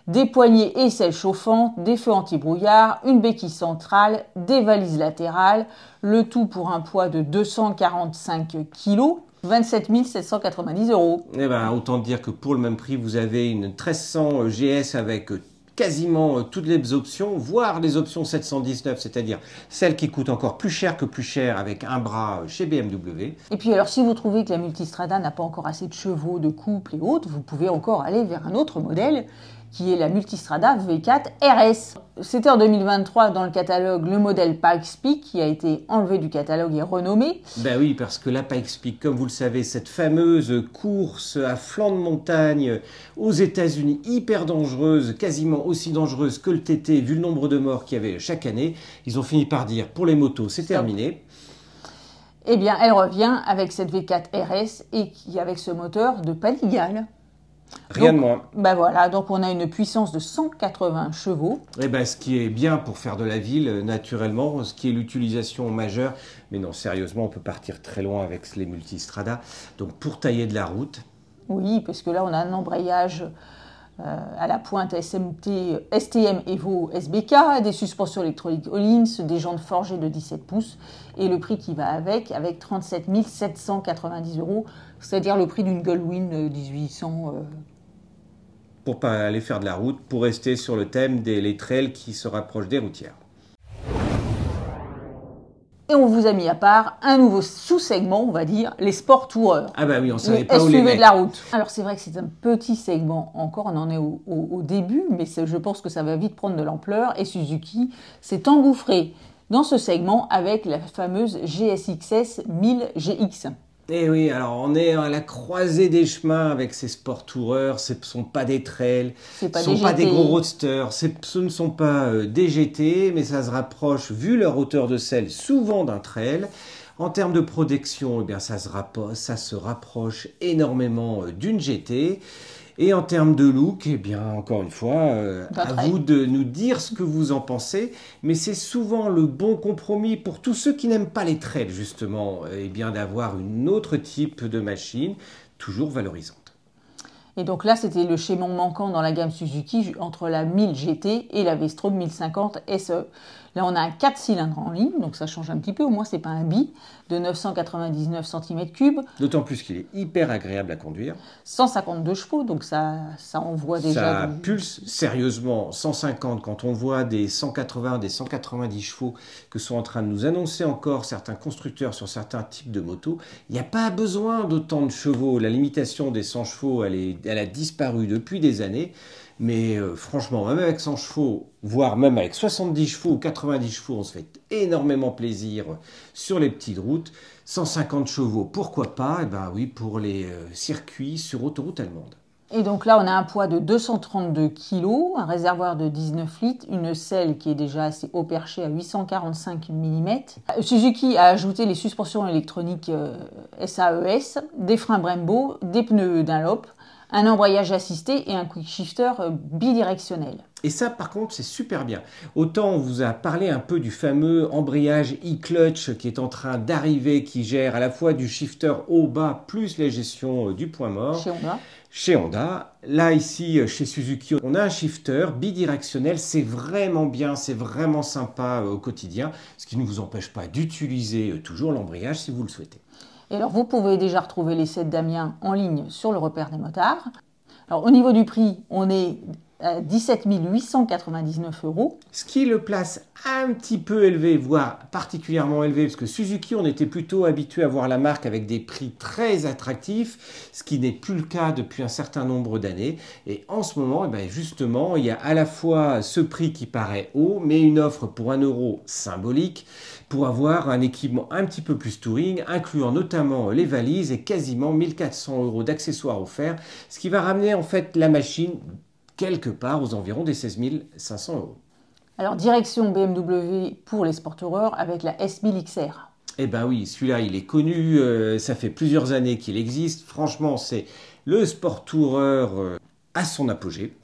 des poignées et selles chauffantes, des feux anti-brouillard, une béquille centrale, des valises latérales, le tout pour un poids de 245 kg 27 790 euros. Eh ben, autant dire que pour le même prix, vous avez une 1300 GS avec quasiment euh, toutes les options, voire les options 719, c'est-à-dire celles qui coûtent encore plus cher que plus cher avec un bras chez BMW. Et puis alors si vous trouvez que la Multistrada n'a pas encore assez de chevaux, de couple et autres, vous pouvez encore aller vers un autre modèle qui est la Multistrada V4 RS. C'était en 2023 dans le catalogue le modèle Pikes Peak qui a été enlevé du catalogue et renommé. Ben oui, parce que la Pikes Peak, comme vous le savez, cette fameuse course à flanc de montagne aux États-Unis, hyper dangereuse, quasiment aussi dangereuse que le TT, vu le nombre de morts qu'il y avait chaque année, ils ont fini par dire pour les motos, c'est terminé. Eh bien, elle revient avec cette V4 RS et qui avec ce moteur de Panigale. Rien de moins. Ben voilà, donc on a une puissance de 180 chevaux. Et eh ben, ce qui est bien pour faire de la ville, euh, naturellement, ce qui est l'utilisation majeure. Mais non, sérieusement, on peut partir très loin avec les multistradas. Donc pour tailler de la route. Oui, parce que là, on a un embrayage euh, à la pointe SMT, STM Evo SBK, des suspensions électroniques Hollins, des jantes forgées de 17 pouces et le prix qui va avec, avec 37 790 euros, c'est-à-dire le prix d'une Gullwing 1800. Euh, pour pas aller faire de la route, pour rester sur le thème des trails qui se rapprochent des routières. Et on vous a mis à part un nouveau sous-segment, on va dire, les sports toureurs. Ah bah oui, on savait pas où les de la route. Alors c'est vrai que c'est un petit segment encore, on en est au, début, mais je pense que ça va vite prendre de l'ampleur. Et Suzuki s'est engouffré dans ce segment avec la fameuse GSXS 1000 GX. Eh oui, alors on est à la croisée des chemins avec ces sport toureurs. Ce ne sont pas des trails, ce ne sont pas des gros roadsters, ce ne sont pas euh, des GT, mais ça se rapproche, vu leur hauteur de selle, souvent d'un trail. En termes de protection, eh bien, ça, se ça se rapproche énormément euh, d'une GT. Et en termes de look, eh bien, encore une fois, euh, à vous de nous dire ce que vous en pensez. Mais c'est souvent le bon compromis pour tous ceux qui n'aiment pas les trails, justement, eh bien, d'avoir une autre type de machine, toujours valorisante. Et donc là, c'était le schéma manquant dans la gamme Suzuki entre la 1000 GT et la V-Strom 1050 SE. Là, on a un 4 cylindres en ligne, donc ça change un petit peu. Au moins, c'est pas un bi de 999 cm3. D'autant plus qu'il est hyper agréable à conduire. 152 chevaux, donc ça, ça envoie déjà. Ça pulse sérieusement 150 quand on voit des 180, des 190 chevaux que sont en train de nous annoncer encore certains constructeurs sur certains types de motos. Il n'y a pas besoin d'autant de chevaux. La limitation des 100 chevaux, elle est elle a disparu depuis des années. Mais euh, franchement, même avec 100 chevaux, voire même avec 70 chevaux ou 90 chevaux, on se fait énormément plaisir sur les petites routes. 150 chevaux, pourquoi pas? Eh bien oui, pour les euh, circuits sur autoroute allemande. Et donc là, on a un poids de 232 kg, un réservoir de 19 litres, une selle qui est déjà assez haut perché à 845 mm. Suzuki a ajouté les suspensions électroniques SAES, e des freins Brembo, des pneus Dunlop, un embrayage assisté et un quick shifter euh, bidirectionnel. Et ça, par contre, c'est super bien. Autant on vous a parlé un peu du fameux embrayage e-clutch qui est en train d'arriver, qui gère à la fois du shifter haut-bas plus la gestion euh, du point mort. Chez Honda. Chez Honda. Là, ici, euh, chez Suzuki, on a un shifter bidirectionnel. C'est vraiment bien, c'est vraiment sympa au quotidien, ce qui ne vous empêche pas d'utiliser toujours l'embrayage si vous le souhaitez. Et alors, vous pouvez déjà retrouver les 7 d'Amiens en ligne sur le repère des motards. Alors, au niveau du prix, on est 17 899 euros. Ce qui le place un petit peu élevé, voire particulièrement élevé, parce que Suzuki, on était plutôt habitué à voir la marque avec des prix très attractifs, ce qui n'est plus le cas depuis un certain nombre d'années. Et en ce moment, eh ben, justement, il y a à la fois ce prix qui paraît haut, mais une offre pour un euro symbolique pour avoir un équipement un petit peu plus touring, incluant notamment les valises et quasiment 1400 euros d'accessoires offerts, ce qui va ramener en fait la machine quelque part aux environs des 16 500 euros. Alors, direction BMW pour les Sport avec la S1000 XR. Eh ben oui, celui-là, il est connu, euh, ça fait plusieurs années qu'il existe. Franchement, c'est le Sport Tourer euh, à son apogée.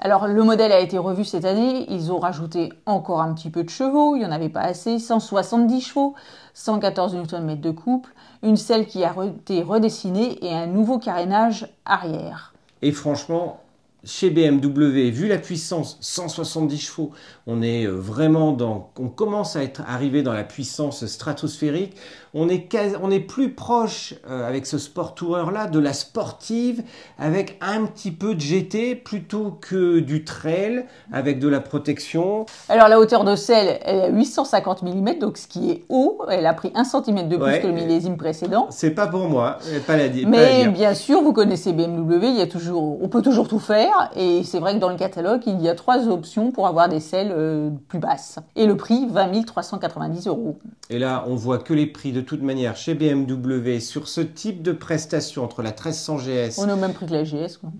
Alors le modèle a été revu cette année, ils ont rajouté encore un petit peu de chevaux, il n'y en avait pas assez, 170 chevaux, 114 Nm de couple, une selle qui a été redessinée et un nouveau carénage arrière. Et franchement, chez BMW, vu la puissance, 170 chevaux, on est euh, vraiment dans, on commence à être arrivé dans la puissance stratosphérique. On est, on est plus proche euh, avec ce sport tourer là de la sportive, avec un petit peu de GT plutôt que du trail avec de la protection. Alors la hauteur de selle, elle est à 850 mm, donc ce qui est haut. Elle a pris un cm de plus que le millésime précédent. C'est pas pour moi, pas la, Mais bien sûr, vous connaissez BMW, il y a toujours, on peut toujours tout faire. Et c'est vrai que dans le catalogue, il y a trois options pour avoir des selles euh, plus basses. Et le prix, 20 390 euros. Et là, on voit que les prix de toute manière chez BMW sur ce type de prestation entre la 1300 GS. On est au même prix que la GS. Quoi.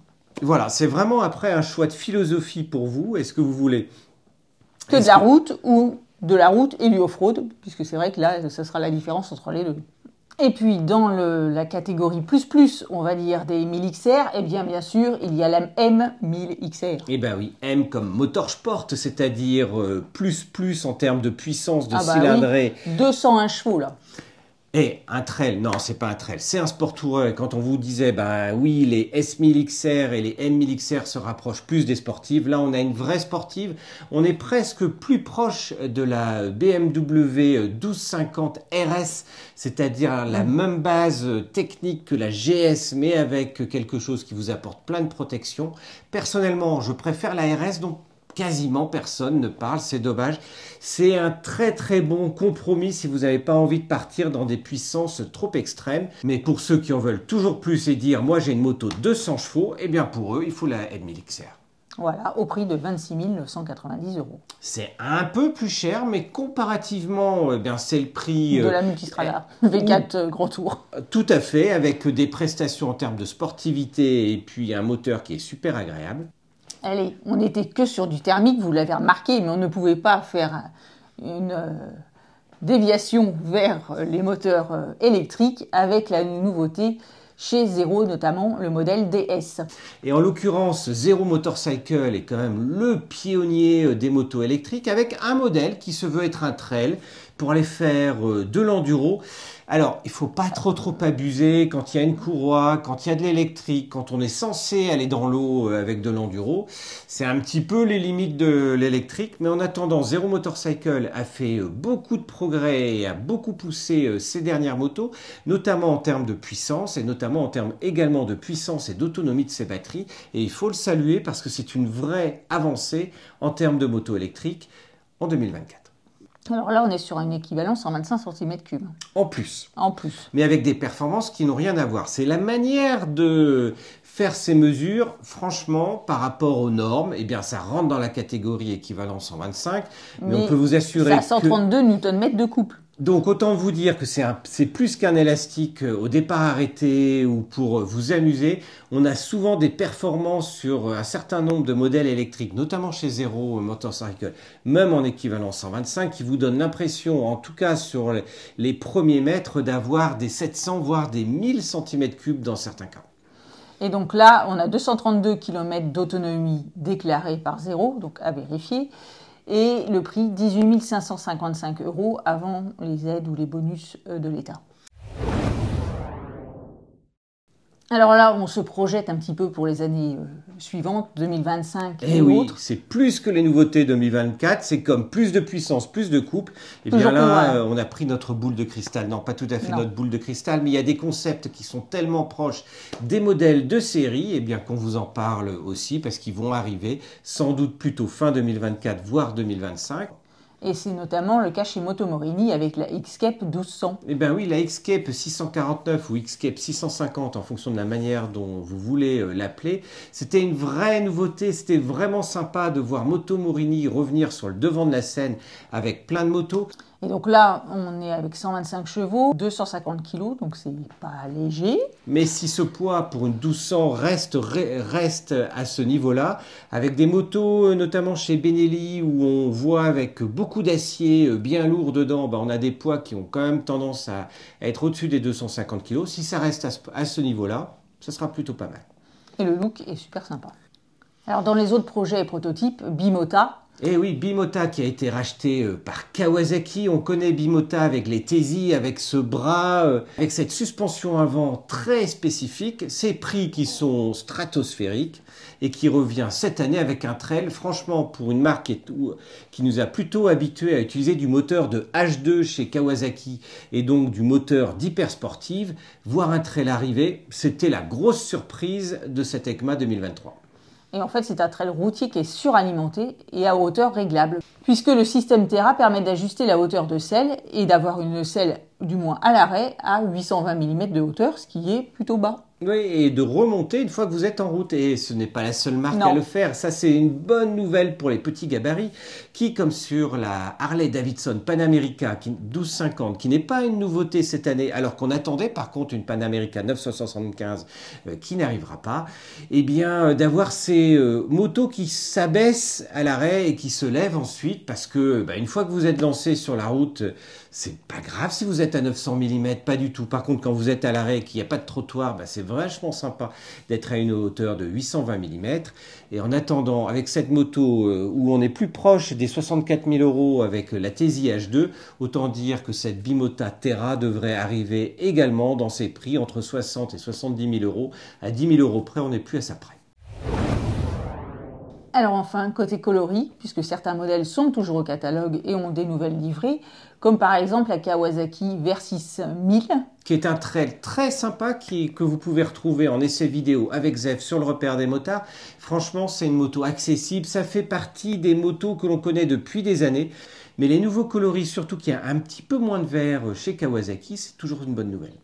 Voilà, c'est vraiment après un choix de philosophie pour vous. Est-ce que vous voulez que de la route ou de la route et du off-road, puisque c'est vrai que là, ce sera la différence entre les deux. Et puis dans la catégorie plus plus, on va dire des 1000XR, eh bien bien sûr, il y a la M1000XR. Eh bien oui, M comme motorsport, c'est-à-dire euh, plus plus en termes de puissance de ah bah cylindrée. 201 chevaux là. Et un trail, non, c'est pas un trail, c'est un sport tourer. Quand on vous disait, ben oui, les S1000XR et les M1000XR se rapprochent plus des sportives, là on a une vraie sportive. On est presque plus proche de la BMW 1250 RS, c'est-à-dire la même base technique que la GS, mais avec quelque chose qui vous apporte plein de protection. Personnellement, je préfère la RS, donc quasiment personne ne parle, c'est dommage. C'est un très très bon compromis si vous n'avez pas envie de partir dans des puissances trop extrêmes. Mais pour ceux qui en veulent toujours plus et dire moi j'ai une moto 200 chevaux, eh bien pour eux il faut la M1000XR. Voilà, au prix de 26 990 euros. C'est un peu plus cher, mais comparativement, eh bien, c'est le prix... De la euh, Multistrada, V4 euh, Grand Tour. Tout à fait, avec des prestations en termes de sportivité et puis un moteur qui est super agréable. Allez, on n'était que sur du thermique, vous l'avez remarqué, mais on ne pouvait pas faire une euh, déviation vers les moteurs euh, électriques avec la nouveauté chez Zero, notamment le modèle DS. Et en l'occurrence, Zero Motorcycle est quand même le pionnier euh, des motos électriques avec un modèle qui se veut être un trail pour aller faire de l'enduro alors, il faut pas trop trop abuser quand il y a une courroie, quand il y a de l'électrique, quand on est censé aller dans l'eau euh, avec de l'enduro. C'est un petit peu les limites de l'électrique, mais en attendant, Zero Motorcycle a fait euh, beaucoup de progrès et a beaucoup poussé euh, ses dernières motos, notamment en termes de puissance et notamment en termes également de puissance et d'autonomie de ses batteries. Et il faut le saluer parce que c'est une vraie avancée en termes de moto électrique en 2024. Alors là, on est sur un équivalent 125 cm3. En plus. En plus. Mais avec des performances qui n'ont rien à voir. C'est la manière de faire ces mesures, franchement, par rapport aux normes, eh bien, ça rentre dans la catégorie équivalent 125. Mais, on peut vous assurer que... 132 Nm de couple. Donc autant vous dire que c'est plus qu'un élastique euh, au départ arrêté ou pour euh, vous amuser. On a souvent des performances sur euh, un certain nombre de modèles électriques, notamment chez Zero Motorcycle, même en équivalent 125, qui vous donnent l'impression, en tout cas sur les premiers mètres, d'avoir des 700 voire des 1000 cm3 dans certains cas. Et donc là, on a 232 km d'autonomie déclarée par Zero, donc à vérifier et le prix 18 555 euros avant les aides ou les bonus euh, de l'État. Alors là, on se projette un petit peu pour les années euh, suivantes, 2025 et, et eh oui, c'est plus que les nouveautés 2024, c'est comme plus de puissance, plus de coupe. Et bien là, euh, on a pris notre boule de cristal. Non, pas tout à fait notre boule de cristal, mais il y a des concepts qui sont tellement proches des modèles de série, et eh bien qu'on vous en parle aussi, parce qu'ils vont arriver sans doute plutôt fin 2024, voire 2025. Et c'est notamment le cas chez Motomorini avec la Xcape 1200. Eh bien oui, la Xcape 649 ou Xcape 650 en fonction de la manière dont vous voulez euh, l'appeler, c'était une vraie nouveauté, c'était vraiment sympa de voir Motomorini revenir sur le devant de la scène avec plein de motos. Et donc là, on est avec 125 chevaux, 250 kg, donc c'est pas léger. Mais si ce poids pour une 1200 reste, reste à ce niveau-là, avec des motos, euh, notamment chez Benelli, où on voit avec beaucoup d'acier euh, bien lourd dedans, bah, on a des poids qui ont quand même tendance à être au-dessus des 250 kg. Si ça reste à ce, à ce niveau-là, ça sera plutôt pas mal. Et le look est super sympa. Alors dans les autres projets et prototypes, Bimota, eh oui, Bimota qui a été racheté euh, par Kawasaki. On connaît Bimota avec les Tesi, avec ce bras, euh, avec cette suspension avant très spécifique, ces prix qui sont stratosphériques et qui revient cette année avec un trail. Franchement, pour une marque qui nous a plutôt habitués à utiliser du moteur de H2 chez Kawasaki et donc du moteur d'hyper sportive, voir un trail arriver, c'était la grosse surprise de cette ECMA 2023. Et en fait, c'est un trail routier qui est suralimenté et à hauteur réglable, puisque le système Terra permet d'ajuster la hauteur de selle et d'avoir une selle, du moins à l'arrêt, à 820 mm de hauteur, ce qui est plutôt bas. Oui, et de remonter une fois que vous êtes en route. Et ce n'est pas la seule marque à le faire. Ça, c'est une bonne nouvelle pour les petits gabarits qui, comme sur la Harley Davidson Panamerica 1250, qui n'est pas une nouveauté cette année, alors qu'on attendait par contre une Panamerica 975 euh, qui n'arrivera pas, eh bien, euh, d'avoir ces euh, motos qui s'abaissent à l'arrêt et qui se lèvent ensuite parce que, bah, une fois que vous êtes lancé sur la route, c'est pas grave si vous êtes à 900 mm, pas du tout. Par contre, quand vous êtes à l'arrêt et qu'il n'y a pas de trottoir, bah, c'est vachement sympa d'être à une hauteur de 820 mm. Et en attendant, avec cette moto euh, où on est plus proche des 64 000 euros avec la Tesi H2, autant dire que cette Bimota Terra devrait arriver également dans ses prix entre 60 et 70 000 euros. À 10 000 euros près, on n'est plus à ça près. Alors enfin, côté coloris, puisque certains modèles sont toujours au catalogue et ont des nouvelles livrées, comme par exemple la Kawasaki Versys 1000. Qui est un trail très sympa qui, que vous pouvez retrouver en essai vidéo avec Zef sur le repère des motards. Franchement, c'est une moto accessible, ça fait partie des motos que l'on connaît depuis des années. Mais les nouveaux coloris, surtout qu'il y a un petit peu moins de vert chez Kawasaki, c'est toujours une bonne nouvelle.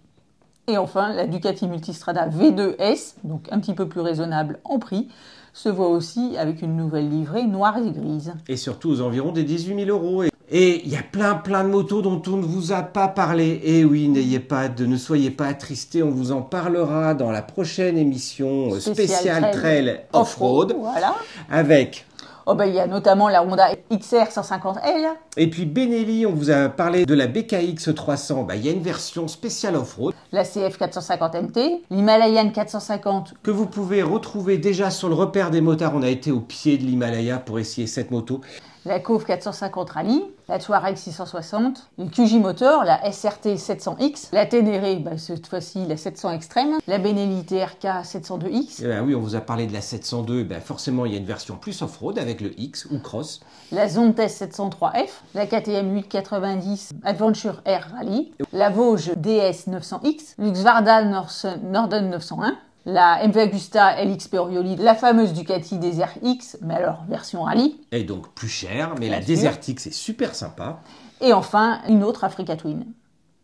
Et enfin, la Ducati Multistrada V2S, donc un petit peu plus raisonnable en prix, se voit aussi avec une nouvelle livrée noire et grise. Et surtout aux environs des 18 000 euros. Et il y a plein plein de motos dont on ne vous a pas parlé. Et oui, n'ayez pas de, ne soyez pas attristés, on vous en parlera dans la prochaine émission spéciale Trail Off-Road. voilà. Avec Oh ben, il y a notamment la Honda XR 150L. Et puis Benelli, on vous a parlé de la BKX 300. Ben, il y a une version spéciale off-road. La CF 450 MT, l'Himalayan 450. Que vous pouvez retrouver déjà sur le repère des motards. On a été au pied de l'Himalaya pour essayer cette moto la Cove 450 Rally, la Touareg 660, le QJ Motor, la SRT 700X, la Ténéré, bah, cette fois-ci la 700 Extreme, la Benelli TRK 702X. Eh ben oui, on vous a parlé de la 702, ben forcément il y a une version plus off-road avec le X ou Cross. La Zontes 703F, la KTM 890 Adventure Air Rally, la Vosges DS 900X, l'Uxvarda Norden 901, la MV Agusta LXP Orioli, la fameuse Ducati Desert X, mais alors version rallye. Et donc plus cher, mais la Desert X est super sympa. Et enfin, une autre Africa Twin.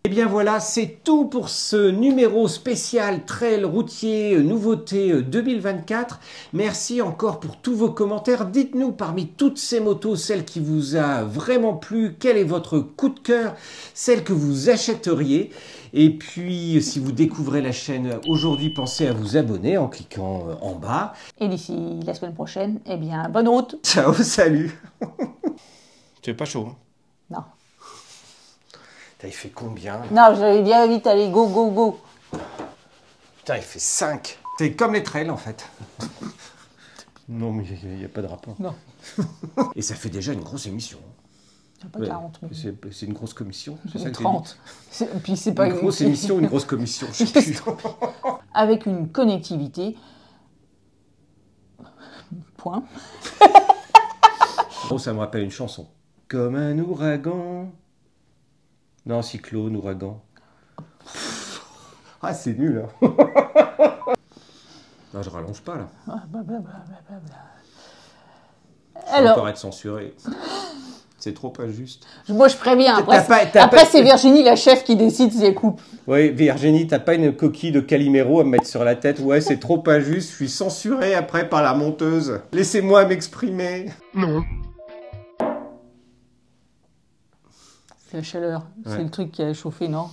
Et eh bien voilà, c'est tout pour ce numéro spécial Trail routier euh, nouveauté 2024. Euh, Merci encore pour tous vos commentaires. Dites-nous parmi toutes ces motos, celle qui vous a vraiment plu, quel est votre coup de cœur, celle que vous achèteriez. Et puis, si vous découvrez la chaîne aujourd'hui, pensez à vous abonner en cliquant euh, en bas. Et d'ici la semaine prochaine, eh bien, bonne route. Ciao, salut. tu es pas chaud hein? Non il fait combien? Non, j'avais bien vite, allez, go, go, go. Putain, il fait 5. C'est comme les trails en fait. non, mais il n'y a, pas de rapport. Non. Et ça fait déjà une grosse émission. Pas 40, mais... C'est une grosse commission, c'est ça 30. Puis c'est pas une grosse émission, une grosse commission. Je sais plus. Avec une connectivité. Point. oh, ça me rappelle une chanson. Comme un ouragan. Non, cyclone, ouragan. Ah, c'est nul. Hein. non, je rallonge pas là. Ah, bah, bah, bah, Alors... encore être censuré. C'est trop injuste. Moi, je préviens. Après, après c'est Virginie, la chef, qui décide si elle coupe. Oui, Virginie, t'as pas une coquille de Calimero à me mettre sur la tête. Ouais, c'est trop injuste. Je suis censuré après par la monteuse. Laissez-moi m'exprimer. Non. La chaleur, c'est le truc qui a chauffé, non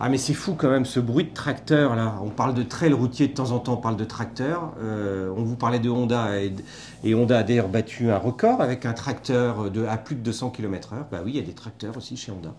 Ah mais c'est fou quand même ce bruit de tracteur là. On parle de trail routier de temps en temps, on parle de tracteur. Euh, on vous parlait de Honda et, et Honda a d'ailleurs battu un record avec un tracteur de, à plus de 200 km/h. Bah oui, il y a des tracteurs aussi chez Honda.